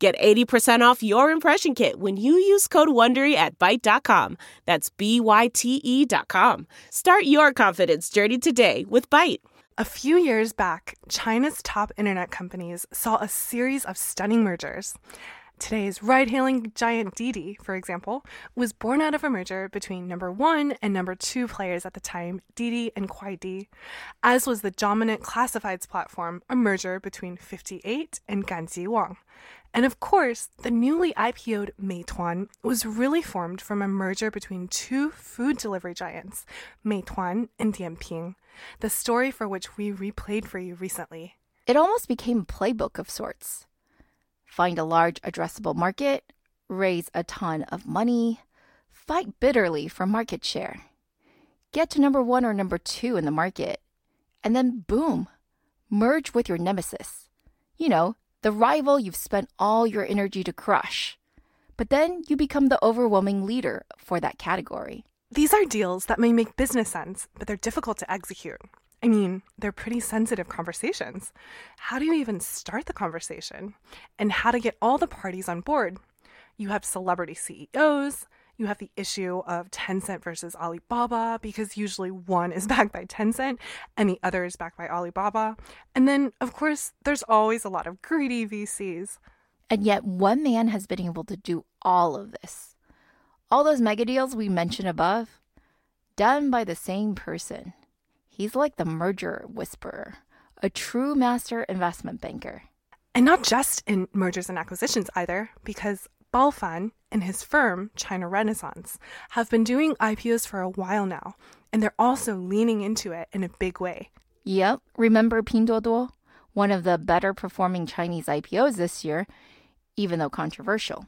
Get 80% off your impression kit when you use code WONDERY at Byte.com. That's B-Y-T-E dot com. Start your confidence journey today with Byte. A few years back, China's top internet companies saw a series of stunning mergers. Today's ride hailing giant Didi, for example, was born out of a merger between number one and number two players at the time, Didi and Kuaidi, as was the dominant classifieds platform, a merger between 58 and Ganji Wang. And of course, the newly IPO'd Meituan was really formed from a merger between two food delivery giants, Meituan and Dianping, the story for which we replayed for you recently. It almost became a playbook of sorts. Find a large addressable market, raise a ton of money, fight bitterly for market share, get to number one or number two in the market, and then boom, merge with your nemesis. You know, the rival you've spent all your energy to crush. But then you become the overwhelming leader for that category. These are deals that may make business sense, but they're difficult to execute. I mean, they're pretty sensitive conversations. How do you even start the conversation? And how to get all the parties on board? You have celebrity CEOs, you have the issue of Tencent versus Alibaba because usually one is backed by Tencent and the other is backed by Alibaba. And then, of course, there's always a lot of greedy VCs. And yet, one man has been able to do all of this. All those mega deals we mentioned above, done by the same person. He's like the merger whisperer, a true master investment banker. And not just in mergers and acquisitions either, because Baofan and his firm, China Renaissance, have been doing IPOs for a while now, and they're also leaning into it in a big way. Yep, remember Pinduoduo? One of the better performing Chinese IPOs this year, even though controversial.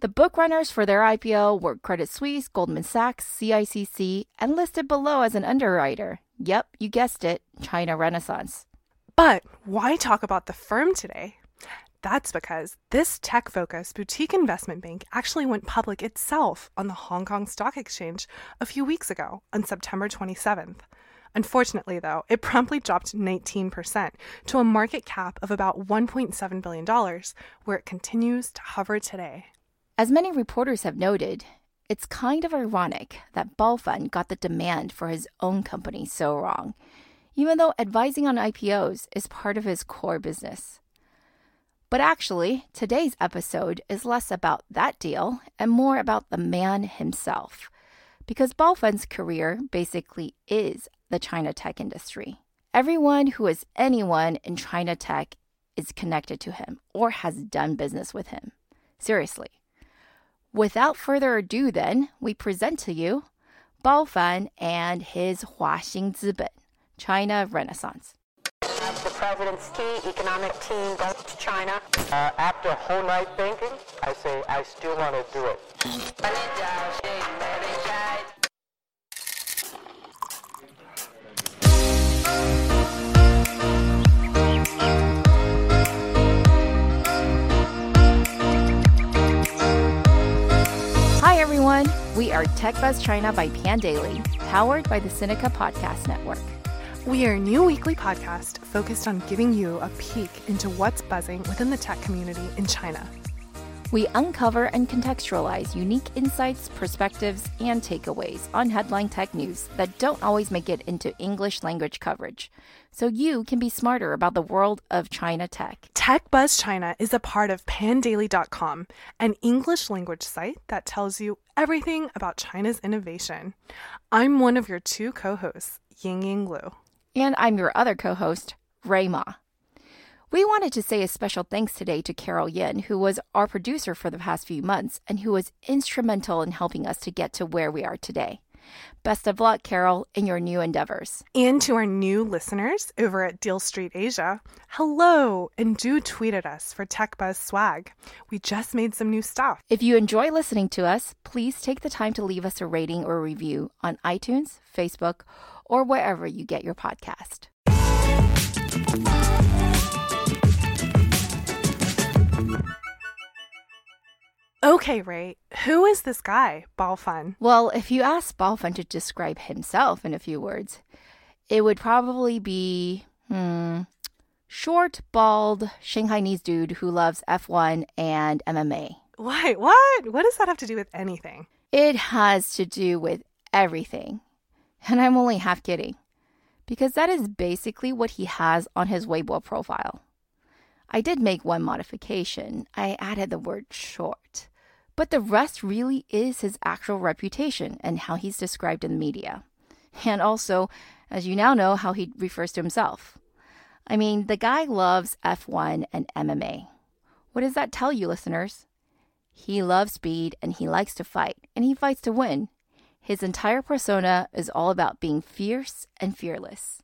The bookrunners for their IPO were Credit Suisse, Goldman Sachs, CICC, and listed below as an underwriter. Yep, you guessed it, China Renaissance. But why talk about the firm today? That's because this tech focused boutique investment bank actually went public itself on the Hong Kong Stock Exchange a few weeks ago on September 27th. Unfortunately, though, it promptly dropped 19% to a market cap of about $1.7 billion, where it continues to hover today. As many reporters have noted, it's kind of ironic that Baofan got the demand for his own company so wrong, even though advising on IPOs is part of his core business. But actually, today's episode is less about that deal and more about the man himself. Because Baofan's career basically is the China tech industry. Everyone who is anyone in China tech is connected to him or has done business with him. Seriously. Without further ado, then, we present to you Baofan and his Huaxing Ziben, China Renaissance president's key economic team goes to China. Uh, after a whole night thinking, I say I still want to do it. Hi, everyone. We are Tech Buzz China by Pandaily, powered by the Sinica Podcast Network. We are a new weekly podcast focused on giving you a peek into what's buzzing within the tech community in China. We uncover and contextualize unique insights, perspectives, and takeaways on headline tech news that don't always make it into English language coverage, so you can be smarter about the world of China tech. Tech Buzz China is a part of pandaily.com, an English language site that tells you everything about China's innovation. I'm one of your two co hosts, Ying Ying Lu. And I'm your other co host, Ray Ma. We wanted to say a special thanks today to Carol Yin, who was our producer for the past few months and who was instrumental in helping us to get to where we are today. Best of luck, Carol, in your new endeavors. And to our new listeners over at Deal Street Asia, hello, and do tweet at us for TechBuzz swag. We just made some new stuff. If you enjoy listening to us, please take the time to leave us a rating or review on iTunes, Facebook, or wherever you get your podcast. Okay, Ray, who is this guy, Bao Fan? Well, if you ask Bao Fan to describe himself in a few words, it would probably be hmm, short, bald, Shanghainese dude who loves F1 and MMA. Why? What? What does that have to do with anything? It has to do with everything. And I'm only half kidding. Because that is basically what he has on his Weibo profile. I did make one modification. I added the word short. But the rest really is his actual reputation and how he's described in the media. And also, as you now know, how he refers to himself. I mean, the guy loves F1 and MMA. What does that tell you, listeners? He loves speed and he likes to fight, and he fights to win. His entire persona is all about being fierce and fearless.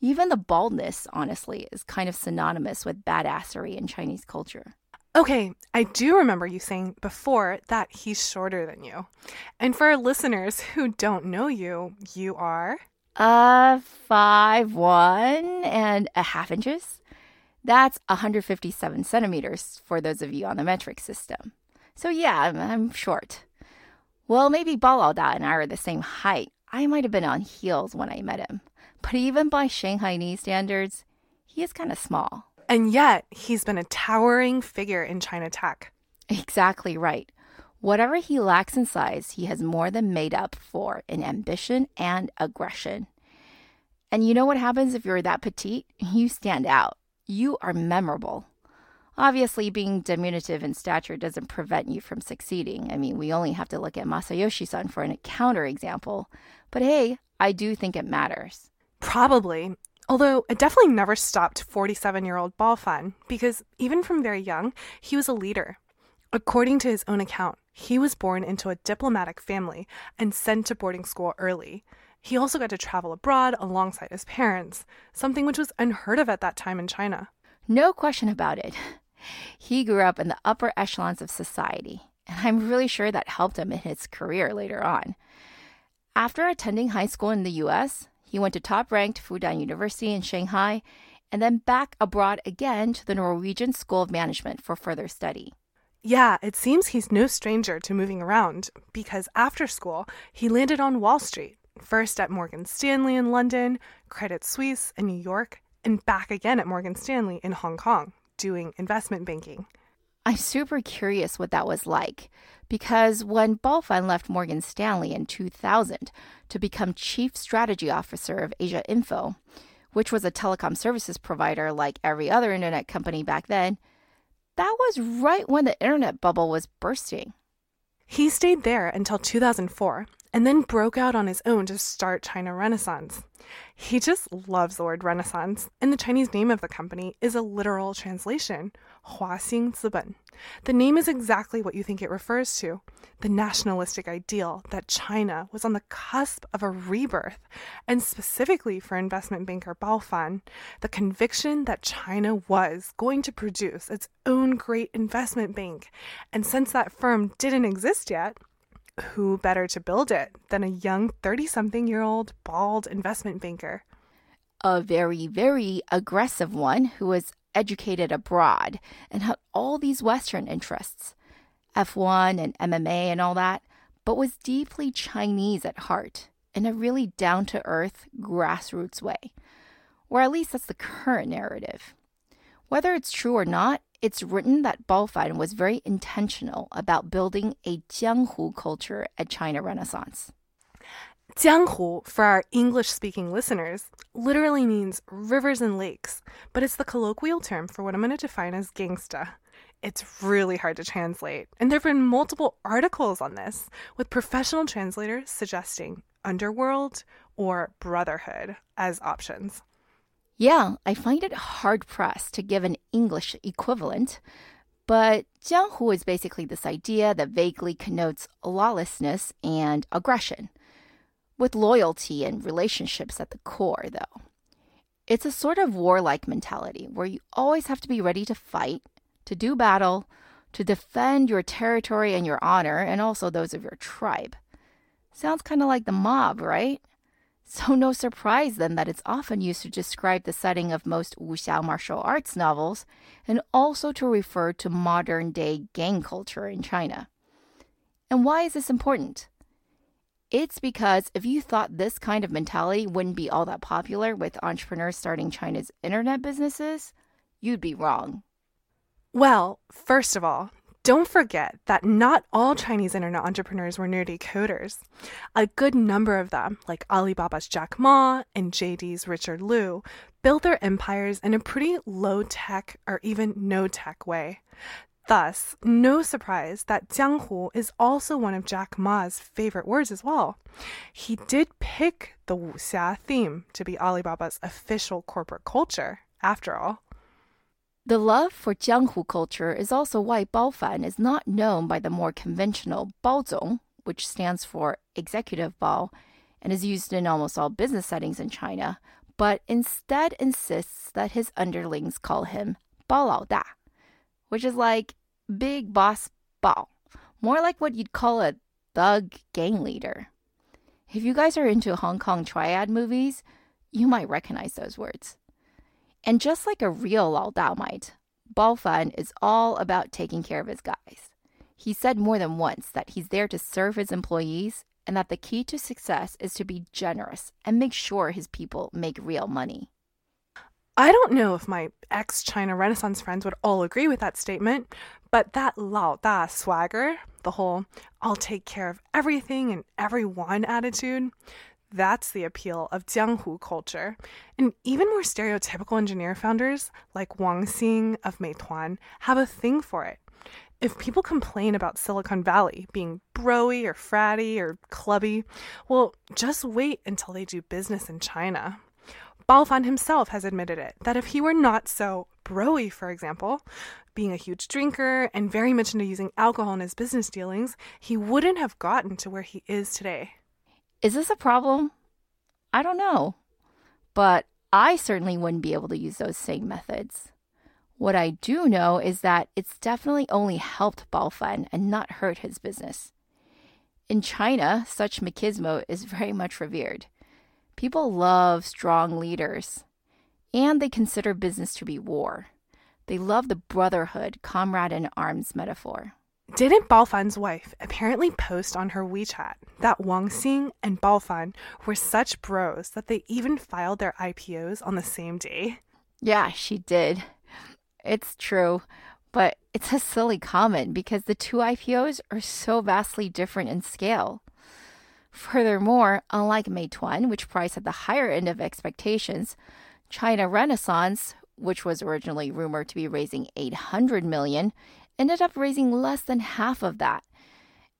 Even the baldness, honestly, is kind of synonymous with badassery in Chinese culture. Okay, I do remember you saying before that he's shorter than you. And for our listeners who don't know you, you are? Uh, five one and a half inches. That's 157 centimeters for those of you on the metric system. So yeah, I'm, I'm short. Well, maybe Balao and I are the same height. I might have been on heels when I met him. But even by Shanghainese standards, he is kind of small. And yet, he's been a towering figure in China tech. Exactly right. Whatever he lacks in size, he has more than made up for in ambition and aggression. And you know what happens if you're that petite? You stand out. You are memorable. Obviously, being diminutive in stature doesn't prevent you from succeeding. I mean, we only have to look at Masayoshi san for a counterexample. But hey, I do think it matters. Probably. Although it definitely never stopped 47 year old Bao Fan, because even from very young, he was a leader. According to his own account, he was born into a diplomatic family and sent to boarding school early. He also got to travel abroad alongside his parents, something which was unheard of at that time in China. No question about it. He grew up in the upper echelons of society, and I'm really sure that helped him in his career later on. After attending high school in the US, he went to top ranked Fudan University in Shanghai and then back abroad again to the Norwegian School of Management for further study. Yeah, it seems he's no stranger to moving around because after school, he landed on Wall Street, first at Morgan Stanley in London, Credit Suisse in New York, and back again at Morgan Stanley in Hong Kong doing investment banking. I'm super curious what that was like because when Bao Fan left Morgan Stanley in 2000 to become Chief Strategy Officer of Asia Info, which was a telecom services provider like every other internet company back then, that was right when the internet bubble was bursting. He stayed there until 2004 and then broke out on his own to start China Renaissance. He just loves the word Renaissance, and the Chinese name of the company is a literal translation, Huaxing Ziben. The name is exactly what you think it refers to the nationalistic ideal that China was on the cusp of a rebirth, and specifically for investment banker Bao Fan, the conviction that China was going to produce its own great investment bank. And since that firm didn't exist yet, who better to build it than a young 30 something year old bald investment banker? A very, very aggressive one who was educated abroad and had all these Western interests F1 and MMA and all that, but was deeply Chinese at heart in a really down to earth, grassroots way. Or at least that's the current narrative. Whether it's true or not, it's written that Bao Fan was very intentional about building a Jianghu culture at China Renaissance. Jianghu, for our English speaking listeners, literally means rivers and lakes, but it's the colloquial term for what I'm going to define as gangsta. It's really hard to translate, and there have been multiple articles on this, with professional translators suggesting underworld or brotherhood as options. Yeah, I find it hard pressed to give an English equivalent, but Jianghu is basically this idea that vaguely connotes lawlessness and aggression. with loyalty and relationships at the core, though. It's a sort of warlike mentality where you always have to be ready to fight, to do battle, to defend your territory and your honor, and also those of your tribe. Sounds kind of like the mob, right? So, no surprise then that it's often used to describe the setting of most wuxia martial arts novels and also to refer to modern day gang culture in China. And why is this important? It's because if you thought this kind of mentality wouldn't be all that popular with entrepreneurs starting China's internet businesses, you'd be wrong. Well, first of all, don't forget that not all Chinese internet entrepreneurs were nerdy coders. A good number of them, like Alibaba's Jack Ma and JD's Richard Liu, built their empires in a pretty low tech or even no tech way. Thus, no surprise that Jianghu is also one of Jack Ma's favorite words as well. He did pick the wuxia theme to be Alibaba's official corporate culture, after all. The love for Jianghu culture is also why Baofan is not known by the more conventional Baozong, which stands for executive Bao and is used in almost all business settings in China, but instead insists that his underlings call him Bao Da, which is like big boss Bao, more like what you'd call a thug gang leader. If you guys are into Hong Kong triad movies, you might recognize those words. And just like a real might, Baofan is all about taking care of his guys. He said more than once that he's there to serve his employees and that the key to success is to be generous and make sure his people make real money. I don't know if my ex China Renaissance friends would all agree with that statement, but that Lao Da swagger, the whole I'll take care of everything and everyone attitude, that's the appeal of Jianghu culture. And even more stereotypical engineer founders, like Wang Xing of Meituan, have a thing for it. If people complain about Silicon Valley being broy or fratty or clubby, well, just wait until they do business in China. Baofan himself has admitted it that if he were not so broy, for example, being a huge drinker and very much into using alcohol in his business dealings, he wouldn't have gotten to where he is today. Is this a problem? I don't know. But I certainly wouldn't be able to use those same methods. What I do know is that it's definitely only helped Baofan and not hurt his business. In China, such machismo is very much revered. People love strong leaders, and they consider business to be war. They love the brotherhood, comrade in arms metaphor. Didn't Baofan's wife apparently post on her WeChat that Wang Xing and Baofan were such bros that they even filed their IPOs on the same day? Yeah, she did. It's true, but it's a silly comment because the two IPOs are so vastly different in scale. Furthermore, unlike Meituan, which priced at the higher end of expectations, China Renaissance, which was originally rumored to be raising 800 million, ended up raising less than half of that.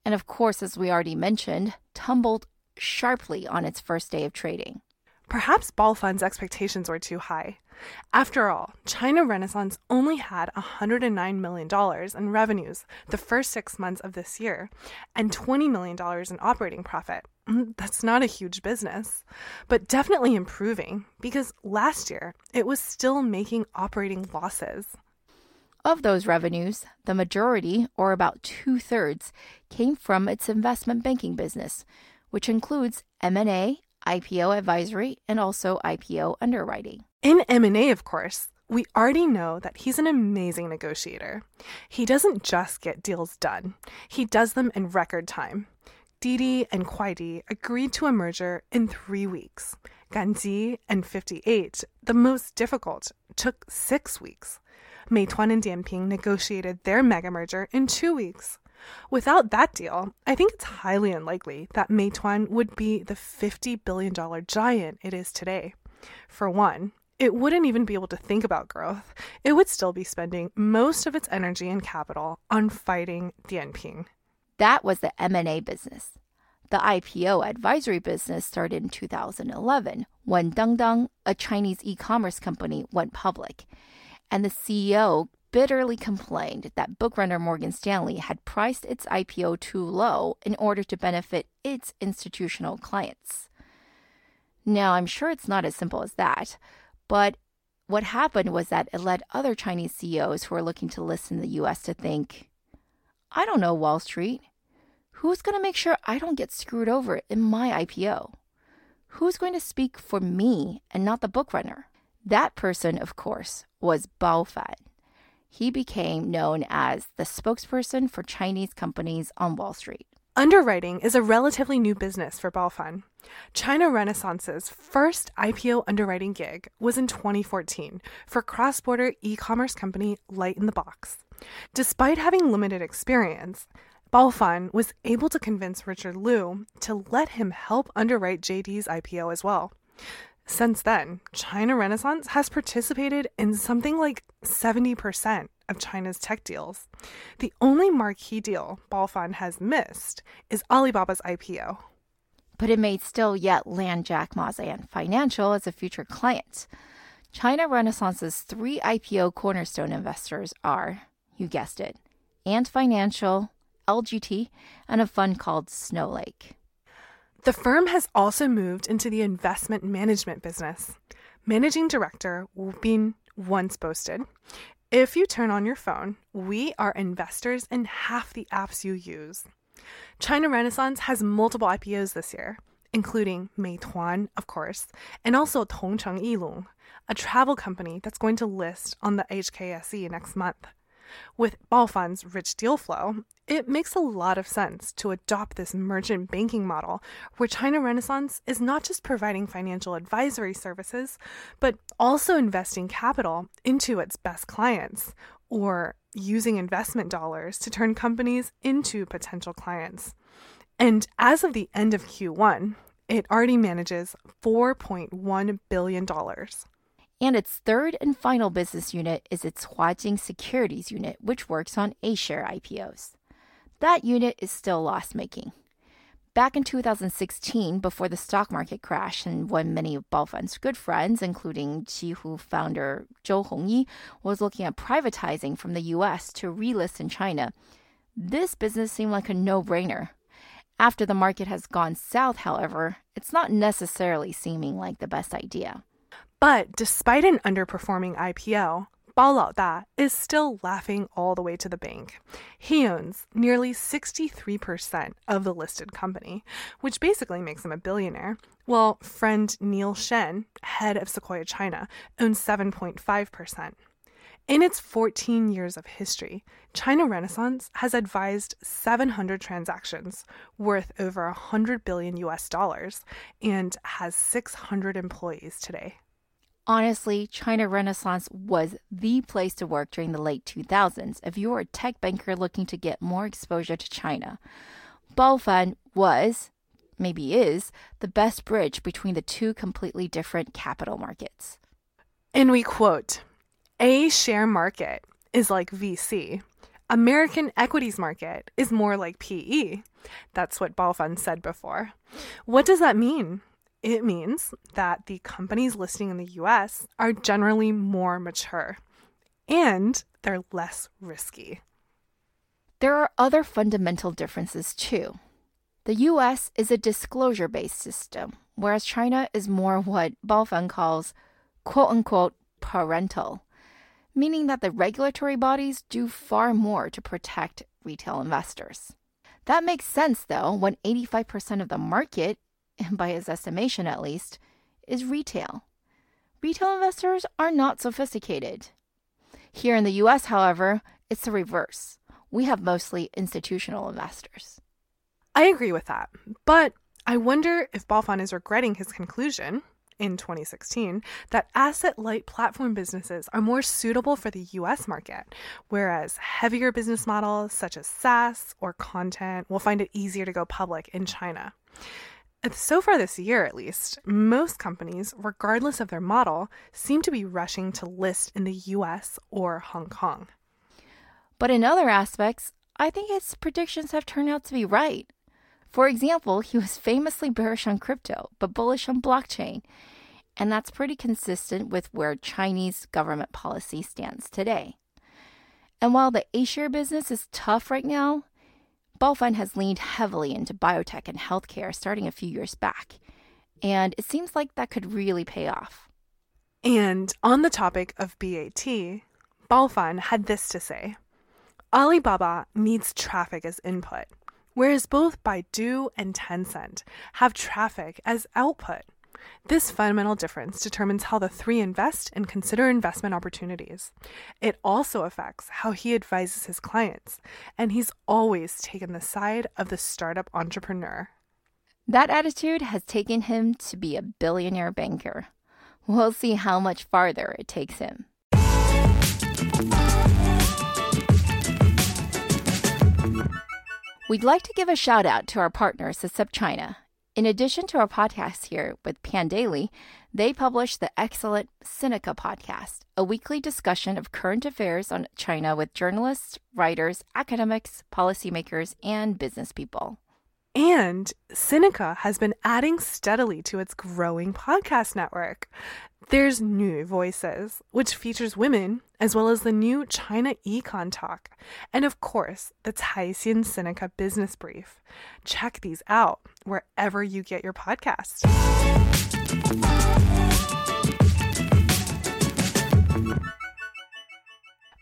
And of course, as we already mentioned, tumbled sharply on its first day of trading. Perhaps Bao Fan's expectations were too high. After all, China Renaissance only had $109 million in revenues the first six months of this year and $20 million in operating profit. Mm, that's not a huge business, but definitely improving because last year it was still making operating losses. Of those revenues, the majority, or about two thirds, came from its investment banking business, which includes M&A, IPO advisory, and also IPO underwriting. In M&A, of course, we already know that he's an amazing negotiator. He doesn't just get deals done, he does them in record time. Didi and Kuaidi agreed to a merger in three weeks. Ganji and 58, the most difficult, took six weeks. Meituan and Dianping negotiated their mega merger in two weeks. Without that deal, I think it's highly unlikely that Meituan would be the $50 billion giant it is today. For one, it wouldn't even be able to think about growth. It would still be spending most of its energy and capital on fighting Dianping. That was the M&A business. The IPO advisory business started in 2011 when Dangdang, a Chinese e-commerce company, went public and the CEO bitterly complained that bookrunner Morgan Stanley had priced its IPO too low in order to benefit its institutional clients. Now, I'm sure it's not as simple as that, but what happened was that it led other Chinese CEOs who are looking to list in the US to think, I don't know Wall Street. Who's going to make sure I don't get screwed over in my IPO? Who's going to speak for me and not the bookrunner? That person, of course, was Bao Fan. He became known as the spokesperson for Chinese companies on Wall Street. Underwriting is a relatively new business for Baofan. China Renaissance's first IPO underwriting gig was in 2014 for cross border e commerce company Light in the Box. Despite having limited experience, Baofan was able to convince Richard Liu to let him help underwrite JD's IPO as well. Since then, China Renaissance has participated in something like 70% of China's tech deals. The only marquee deal Baofan has missed is Alibaba's IPO. But it may still yet land Jack Ma Ant Financial as a future client. China Renaissance's three IPO cornerstone investors are, you guessed it, Ant Financial, LGT, and a fund called Snowlake. The firm has also moved into the investment management business. Managing director Bin once boasted If you turn on your phone, we are investors in half the apps you use. China Renaissance has multiple IPOs this year, including Meituan, of course, and also Tongcheng Yilong, a travel company that's going to list on the HKSE next month. With Baofan's rich deal flow, it makes a lot of sense to adopt this merchant banking model where China Renaissance is not just providing financial advisory services, but also investing capital into its best clients or using investment dollars to turn companies into potential clients. And as of the end of Q1, it already manages $4.1 billion. And its third and final business unit is its Huajing Securities unit, which works on A share IPOs. That unit is still loss making. Back in 2016, before the stock market crash, and when many of Baofan's good friends, including Qihoo founder Zhou Hongyi, was looking at privatizing from the US to relist in China, this business seemed like a no brainer. After the market has gone south, however, it's not necessarily seeming like the best idea. But despite an underperforming IPO, Bao Lao Da is still laughing all the way to the bank. He owns nearly 63% of the listed company, which basically makes him a billionaire, while friend Neil Shen, head of Sequoia China, owns 7.5%. In its 14 years of history, China Renaissance has advised 700 transactions worth over 100 billion US dollars and has 600 employees today. Honestly, China Renaissance was the place to work during the late 2000s if you were a tech banker looking to get more exposure to China. Baofan was, maybe is, the best bridge between the two completely different capital markets. And we quote A share market is like VC. American equities market is more like PE. That's what Baofan said before. What does that mean? It means that the companies listing in the US are generally more mature and they're less risky. There are other fundamental differences too. The US is a disclosure based system, whereas China is more what Baofan calls quote unquote parental, meaning that the regulatory bodies do far more to protect retail investors. That makes sense though when 85% of the market by his estimation at least, is retail. Retail investors are not sophisticated. Here in the US, however, it's the reverse. We have mostly institutional investors. I agree with that, but I wonder if Baofan is regretting his conclusion in 2016 that asset light platform businesses are more suitable for the US market, whereas heavier business models such as SaaS or content will find it easier to go public in China. So far this year, at least, most companies, regardless of their model, seem to be rushing to list in the US or Hong Kong. But in other aspects, I think his predictions have turned out to be right. For example, he was famously bearish on crypto, but bullish on blockchain. And that's pretty consistent with where Chinese government policy stands today. And while the A-share business is tough right now, Baofan has leaned heavily into biotech and healthcare starting a few years back. And it seems like that could really pay off. And on the topic of BAT, Baofan had this to say Alibaba needs traffic as input, whereas both Baidu and Tencent have traffic as output. This fundamental difference determines how the three invest and consider investment opportunities. It also affects how he advises his clients, and he's always taken the side of the startup entrepreneur. That attitude has taken him to be a billionaire banker. We'll see how much farther it takes him. We'd like to give a shout out to our partners at SupChina. In addition to our podcast here with Pandaily, they publish the excellent Sinica podcast, a weekly discussion of current affairs on China with journalists, writers, academics, policymakers, and business people. And Sinica has been adding steadily to its growing podcast network. There's New Voices, which features women, as well as the new China Econ Talk, and of course, the Caixin Sinica Business Brief. Check these out wherever you get your podcast.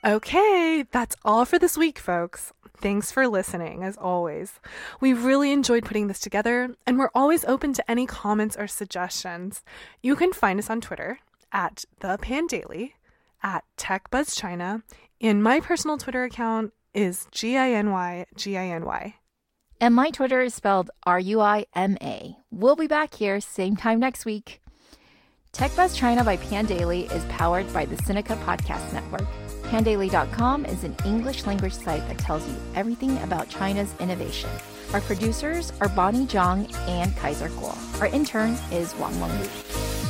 Okay, that's all for this week, folks. Thanks for listening, as always. We really enjoyed putting this together, and we're always open to any comments or suggestions. You can find us on Twitter at the Pandaily, at TechBuzzChina, and my personal Twitter account is G I N Y G I N Y. And my Twitter is spelled R U I M A. We'll be back here same time next week. TechBuzz China by Pandaily is powered by the Sinica Podcast Network. Pandaily.com is an English language site that tells you everything about China's innovation. Our producers are Bonnie Zhang and Kaiser Kuo. Our intern is Wang Wanglu.